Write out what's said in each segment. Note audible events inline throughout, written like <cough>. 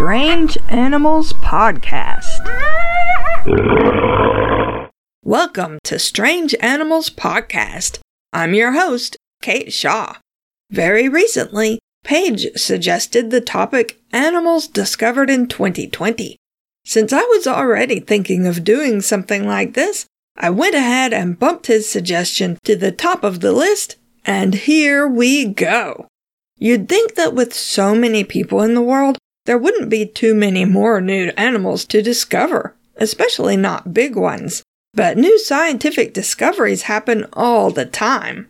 Strange Animals Podcast. Welcome to Strange Animals Podcast. I'm your host, Kate Shaw. Very recently, Paige suggested the topic Animals Discovered in 2020. Since I was already thinking of doing something like this, I went ahead and bumped his suggestion to the top of the list, and here we go. You'd think that with so many people in the world, there wouldn't be too many more new animals to discover, especially not big ones. But new scientific discoveries happen all the time.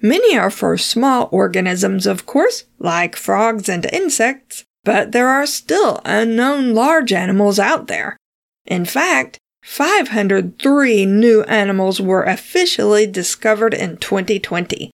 Many are for small organisms, of course, like frogs and insects, but there are still unknown large animals out there. In fact, 503 new animals were officially discovered in 2020.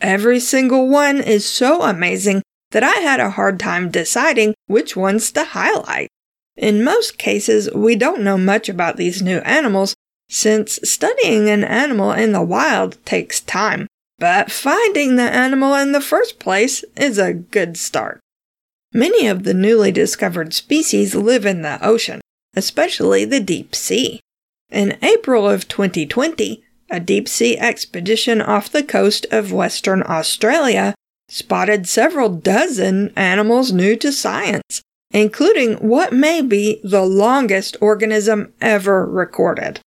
Every single one is so amazing that I had a hard time deciding which ones to highlight. In most cases, we don't know much about these new animals since studying an animal in the wild takes time, but finding the animal in the first place is a good start. Many of the newly discovered species live in the ocean, especially the deep sea. In April of 2020, a deep sea expedition off the coast of Western Australia spotted several dozen animals new to science, including what may be the longest organism ever recorded.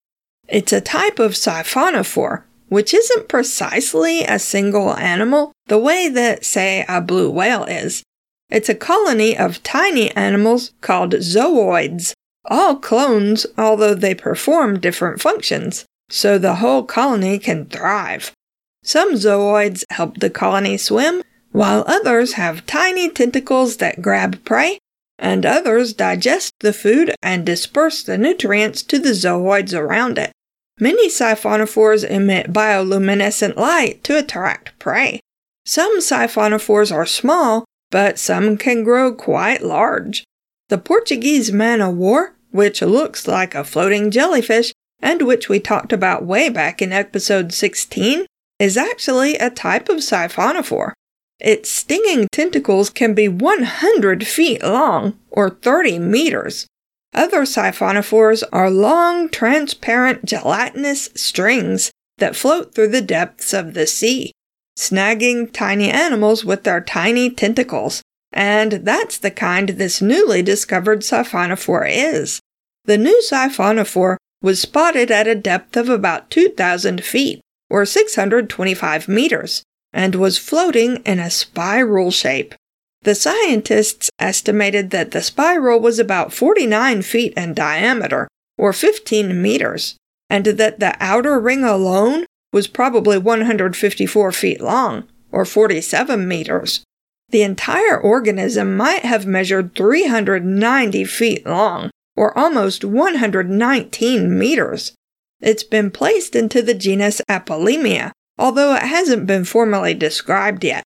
It's a type of siphonophore, which isn't precisely a single animal the way that, say, a blue whale is. It's a colony of tiny animals called zooids, all clones, although they perform different functions, so the whole colony can thrive. Some zooids help the colony swim, while others have tiny tentacles that grab prey, and others digest the food and disperse the nutrients to the zooids around it. Many siphonophores emit bioluminescent light to attract prey. Some siphonophores are small, but some can grow quite large. The Portuguese man o' war, which looks like a floating jellyfish, and which we talked about way back in episode 16, is actually a type of siphonophore. Its stinging tentacles can be 100 feet long, or 30 meters. Other siphonophores are long, transparent, gelatinous strings that float through the depths of the sea, snagging tiny animals with their tiny tentacles. And that's the kind this newly discovered siphonophore is. The new siphonophore was spotted at a depth of about 2,000 feet, or 625 meters, and was floating in a spiral shape. The scientists estimated that the spiral was about 49 feet in diameter, or 15 meters, and that the outer ring alone was probably 154 feet long, or 47 meters. The entire organism might have measured 390 feet long, or almost 119 meters. It's been placed into the genus Apolemia, although it hasn't been formally described yet.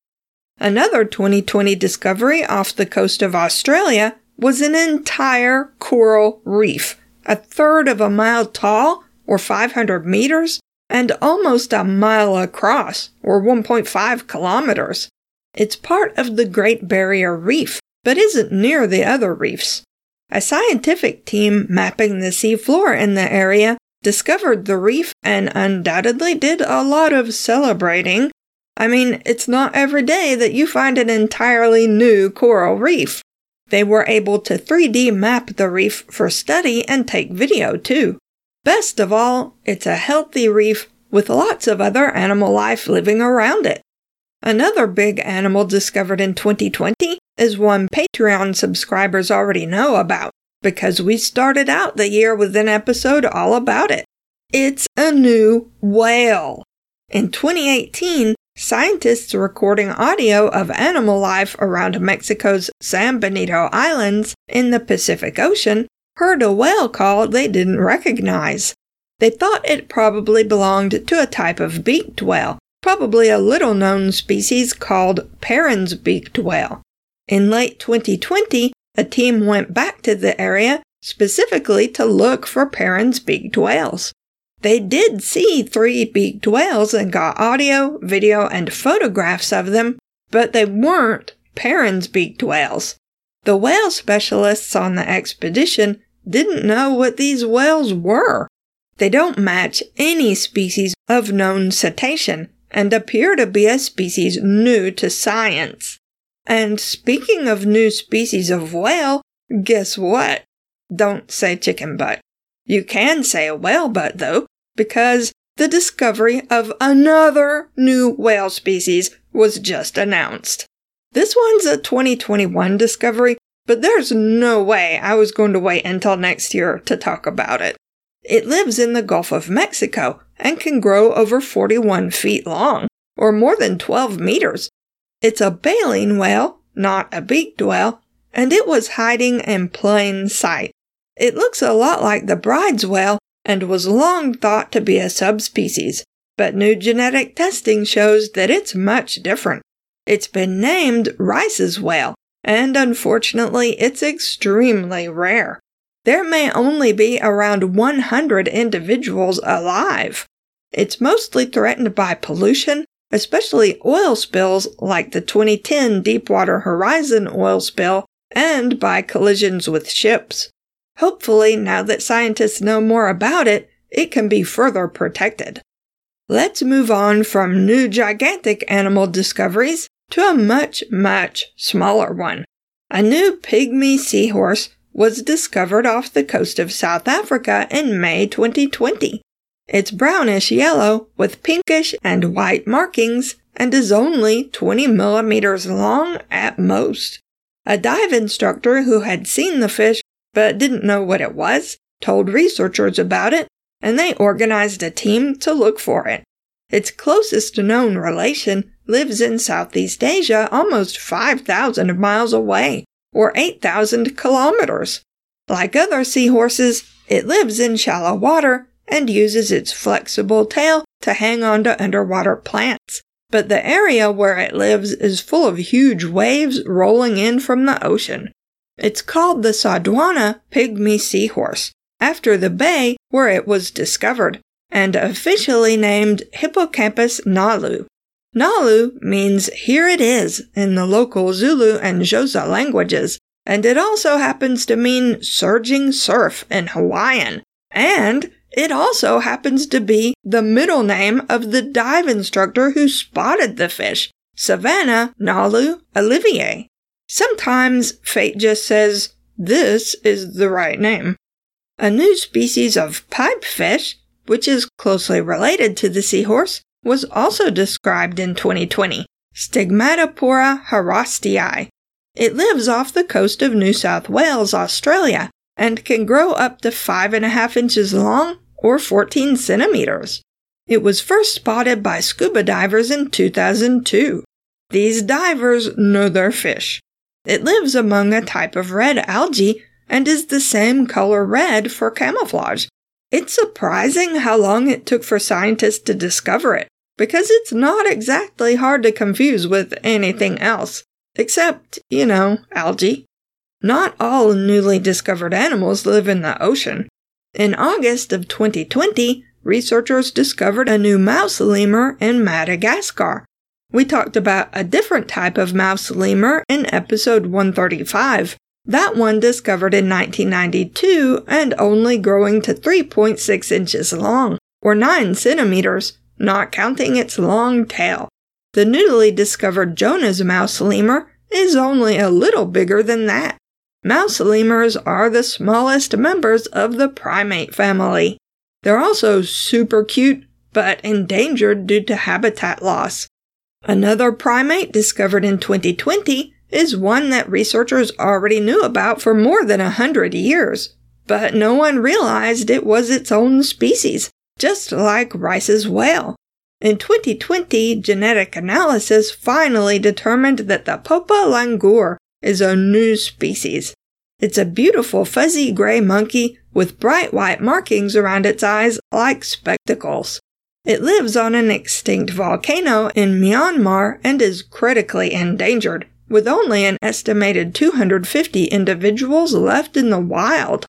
Another 2020 discovery off the coast of Australia was an entire coral reef, a third of a mile tall, or 500 meters, and almost a mile across, or 1.5 kilometers. It's part of the Great Barrier Reef, but isn't near the other reefs. A scientific team mapping the seafloor in the area discovered the reef and undoubtedly did a lot of celebrating. I mean, it's not every day that you find an entirely new coral reef. They were able to 3D map the reef for study and take video too. Best of all, it's a healthy reef with lots of other animal life living around it. Another big animal discovered in 2020 is one Patreon subscribers already know about because we started out the year with an episode all about it. It's a new whale. In 2018, scientists recording audio of animal life around Mexico's San Benito Islands in the Pacific Ocean heard a whale call they didn't recognize. They thought it probably belonged to a type of beaked whale, probably a little known species called Perrin's beaked whale. In late 2020, a team went back to the area specifically to look for Perrin's beaked whales. They did see three beaked whales and got audio, video, and photographs of them, but they weren't Perrin's beaked whales. The whale specialists on the expedition didn't know what these whales were. They don't match any species of known cetacean and appear to be a species new to science. And speaking of new species of whale, guess what? Don't say chicken butt. You can say whale butt though, because the discovery of another new whale species was just announced. This one's a 2021 discovery, but there's no way I was going to wait until next year to talk about it. It lives in the Gulf of Mexico and can grow over 41 feet long, or more than 12 meters. It's a baleen whale, not a beaked whale, and it was hiding in plain sight. It looks a lot like the Bryde's whale and was long thought to be a subspecies, but new genetic testing shows that it's much different. It's been named Rice's whale, and unfortunately, it's extremely rare. There may only be around 100 individuals alive. It's mostly threatened by pollution, especially oil spills like the 2010 Deepwater Horizon oil spill, and by collisions with ships. Hopefully, now that scientists know more about it, it can be further protected. Let's move on from new gigantic animal discoveries to a much, much smaller one. A new pygmy seahorse was discovered off the coast of South Africa in May 2020. It's brownish yellow with pinkish and white markings and is only 20 millimeters long at most. A dive instructor who had seen the fish but didn't know what it was, told researchers about it, and they organized a team to look for it. Its closest known relation lives in Southeast Asia almost 5,000 miles away, or 8,000 kilometers. Like other seahorses, it lives in shallow water and uses its flexible tail to hang onto underwater plants. But the area where it lives is full of huge waves rolling in from the ocean. It's called the Sodwana pygmy seahorse, after the bay where it was discovered, and officially named Hippocampus nalu. Nalu means here it is in the local Zulu and Xhosa languages, and it also happens to mean surging surf in Hawaiian. And it also happens to be the middle name of the dive instructor who spotted the fish, Savannah Nalu Olivier. Sometimes fate just says, this is the right name. A new species of pipefish, which is closely related to the seahorse, was also described in 2020, Stigmatopora harastii. It lives off the coast of New South Wales, Australia, and can grow up to 5.5 inches long or 14 centimeters. It was first spotted by scuba divers in 2002. These divers know their fish. It lives among a type of red algae and is the same color red for camouflage. It's surprising how long it took for scientists to discover it, because it's not exactly hard to confuse with anything else, except, you know, algae. Not all newly discovered animals live in the ocean. In August of 2020, researchers discovered a new mouse lemur in Madagascar, we talked about a different type of mouse lemur in episode 135. That one discovered in 1992 and only growing to 3.6 inches long, or 9 centimeters, not counting its long tail. The newly discovered Jonah's mouse lemur is only a little bigger than that. Mouse lemurs are the smallest members of the primate family. They're also super cute, but endangered due to habitat loss. Another primate discovered in 2020 is one that researchers already knew about for more than a hundred years, but no one realized it was its own species, just like Rice's whale. In 2020, genetic analysis finally determined that the Popa langur is a new species. It's a beautiful fuzzy gray monkey with bright white markings around its eyes like spectacles. It lives on an extinct volcano in Myanmar and is critically endangered, with only an estimated 250 individuals left in the wild.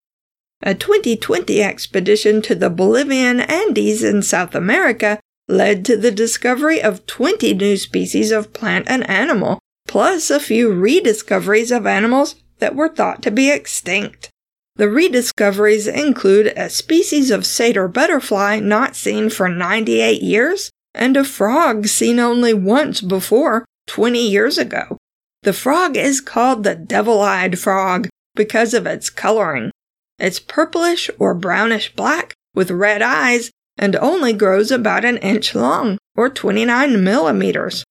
A 2020 expedition to the Bolivian Andes in South America led to the discovery of 20 new species of plant and animal, plus a few rediscoveries of animals that were thought to be extinct. The rediscoveries include a species of satyr butterfly not seen for 98 years and a frog seen only once before 20 years ago. The frog is called the devil eyed frog because of its coloring. It's purplish or brownish black with red eyes and only grows about an inch long or 29 millimeters.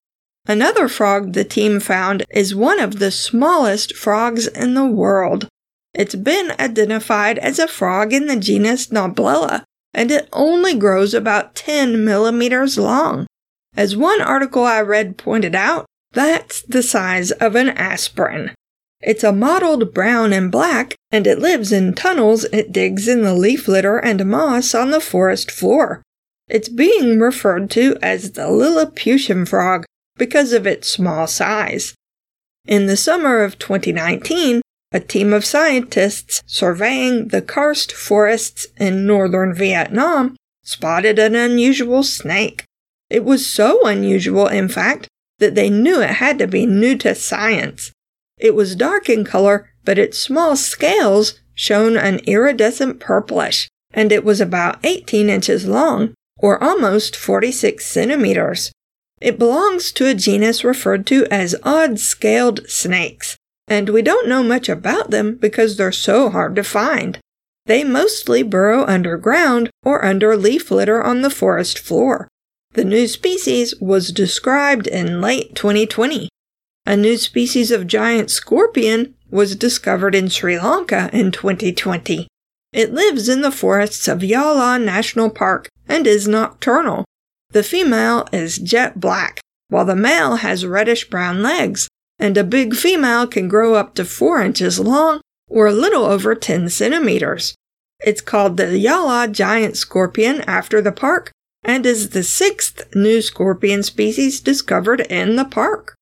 Another frog the team found is one of the smallest frogs in the world. It's been identified as a frog in the genus Noblella, and it only grows about 10 millimeters long. As one article I read pointed out, that's the size of an aspirin. It's a mottled brown and black, and it lives in tunnels it digs in the leaf litter and moss on the forest floor. It's being referred to as the Lilliputian frog because of its small size. In the summer of 2019, a team of scientists surveying the karst forests in northern Vietnam spotted an unusual snake. It was so unusual, in fact, that they knew it had to be new to science. It was dark in color, but its small scales shone an iridescent purplish, and it was about 18 inches long, or almost 46 centimeters. It belongs to a genus referred to as odd scaled snakes, and we don't know much about them because they're so hard to find. They mostly burrow underground or under leaf litter on the forest floor. The new species was described in late 2020. A new species of giant scorpion was discovered in Sri Lanka in 2020. It lives in the forests of Yala National Park and is nocturnal. The female is jet black, while the male has reddish brown legs, and a big female can grow up to 4 inches long or a little over 10 centimeters. It's called the Yala giant scorpion after the park and is the sixth new scorpion species discovered in the park.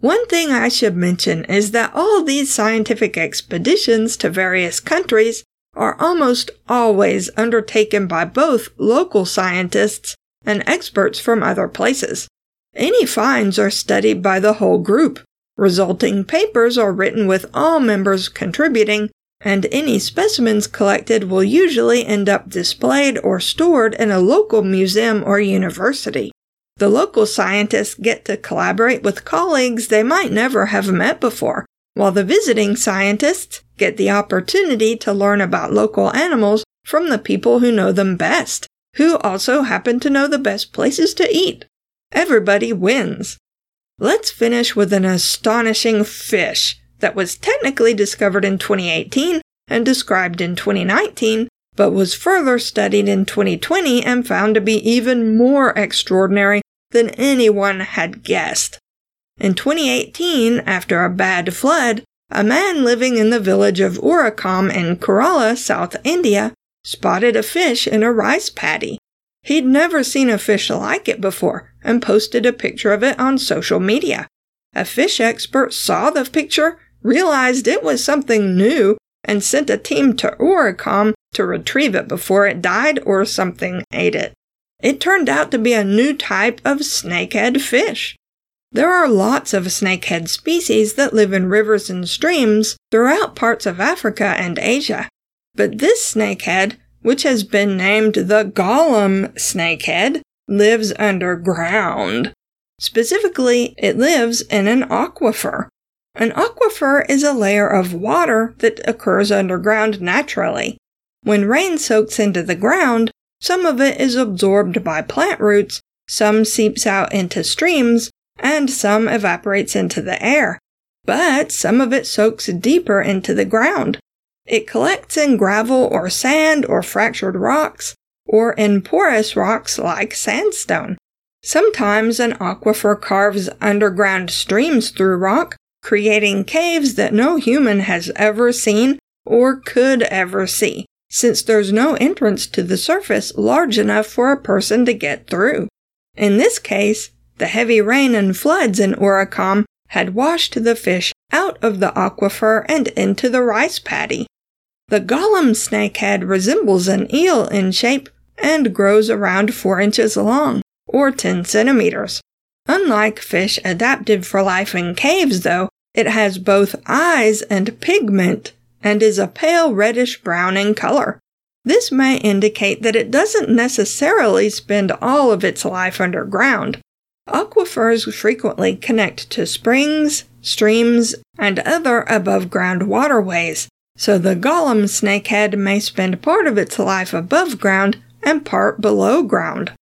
One thing I should mention is that all these scientific expeditions to various countries are almost always undertaken by both local scientists and experts from other places. Any finds are studied by the whole group. Resulting papers are written with all members contributing, and any specimens collected will usually end up displayed or stored in a local museum or university. The local scientists get to collaborate with colleagues they might never have met before, while the visiting scientists get the opportunity to learn about local animals from the people who know them best, who also happen to know the best places to eat. Everybody wins. Let's finish with an astonishing fish that was technically discovered in 2018 and described in 2019, but was further studied in 2020 and found to be even more extraordinary than anyone had guessed. In 2018, after a bad flood, a man living in the village of Urakam in Kerala, South India, spotted a fish in a rice paddy. He'd never seen a fish like it before and posted a picture of it on social media. A fish expert saw the picture, realized it was something new, and sent a team to Urakam to retrieve it before it died or something ate it. It turned out to be a new type of snakehead fish. There are lots of snakehead species that live in rivers and streams throughout parts of Africa and Asia. But this snakehead, which has been named the Gollum snakehead, lives underground. Specifically, it lives in an aquifer. An aquifer is a layer of water that occurs underground naturally. When rain soaks into the ground, some of it is absorbed by plant roots, some seeps out into streams, and some evaporates into the air. But some of it soaks deeper into the ground. It collects in gravel or sand or fractured rocks, or in porous rocks like sandstone. Sometimes an aquifer carves underground streams through rock, creating caves that no human has ever seen or could ever see since there's no entrance to the surface large enough for a person to get through. In this case, the heavy rain and floods in Urakam had washed the fish out of the aquifer and into the rice paddy. The Gollum snakehead resembles an eel in shape and grows around 4 inches long, or 10 centimeters. Unlike fish adapted for life in caves, though, It has both eyes and pigment and is a pale reddish brown in color. This may indicate that it doesn't necessarily spend all of its life underground. Aquifers frequently connect to springs, streams, and other above ground waterways, so the Gollum snakehead may spend part of its life above ground and part below ground.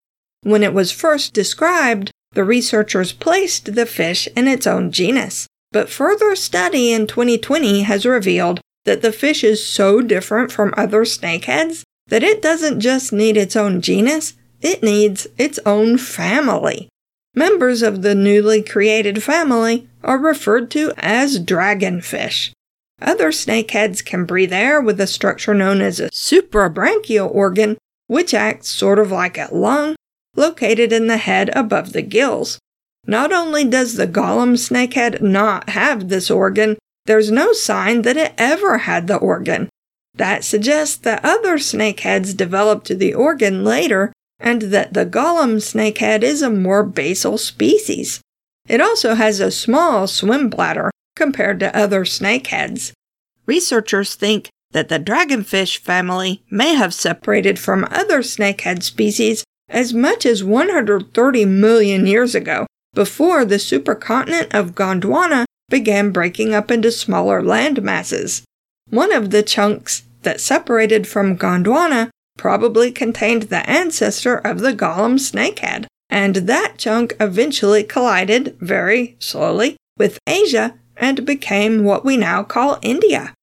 When it was first described, the researchers placed the fish in its own genus, but further study in 2020 has revealed that the fish is so different from other snakeheads that it doesn't just need its own genus, it needs its own family. Members of the newly created family are referred to as dragonfish. Other snakeheads can breathe air with a structure known as a suprabranchial organ, which acts sort of like a lung located in the head above the gills. Not only does the Gollum snakehead not have this organ, there's no sign that it ever had the organ. That suggests that other snakeheads developed the organ later and that the Gollum snakehead is a more basal species. It also has a small swim bladder compared to other snakeheads. Researchers think that the dragonfish family may have separated from other snakehead species as much as 130 million years ago, before the supercontinent of Gondwana began breaking up into smaller land masses. One of the chunks that separated from Gondwana probably contained the ancestor of the Gollum snakehead, and that chunk eventually collided very slowly with Asia and became what we now call India.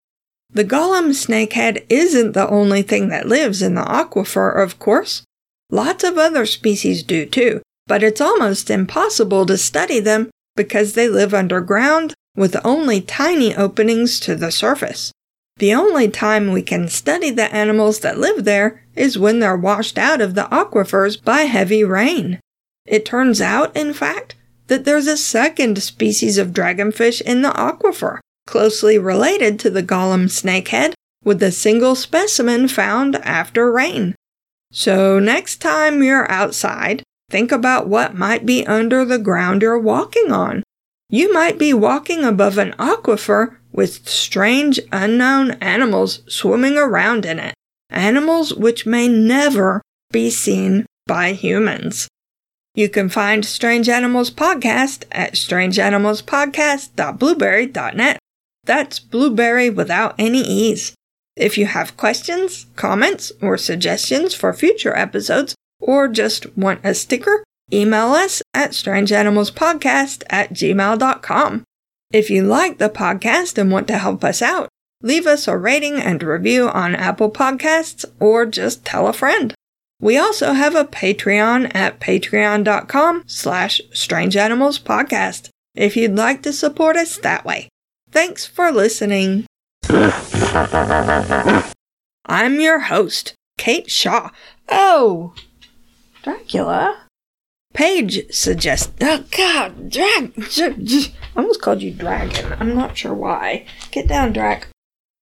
The Gollum snakehead isn't the only thing that lives in the aquifer, of course. Lots of other species do too, but it's almost impossible to study them because they live underground with only tiny openings to the surface. The only time we can study the animals that live there is when they're washed out of the aquifers by heavy rain. It turns out, in fact, that there's a second species of dragonfish in the aquifer, closely related to the Gollum snakehead, with a single specimen found after rain. So, next time you're outside, think about what might be under the ground you're walking on. You might be walking above an aquifer with strange unknown animals swimming around in it, animals which may never be seen by humans. You can find Strange Animals Podcast at strangeanimalspodcast.blubrry.net. That's blueberry without any E's. If you have questions, comments, or suggestions for future episodes, or just want a sticker, email us at strangeanimalspodcast at gmail.com. If you like the podcast and want to help us out, leave us a rating and review on Apple Podcasts or just tell a friend. We also have a Patreon at patreon.com slash strangeanimalspodcast if you'd like to support us that way. Thanks for listening. <laughs> I'm your host, Kate Shaw. Oh, Dracula. Paige suggests. Oh God, drag. I almost called you dragon. I'm not sure why. Get down, Drac.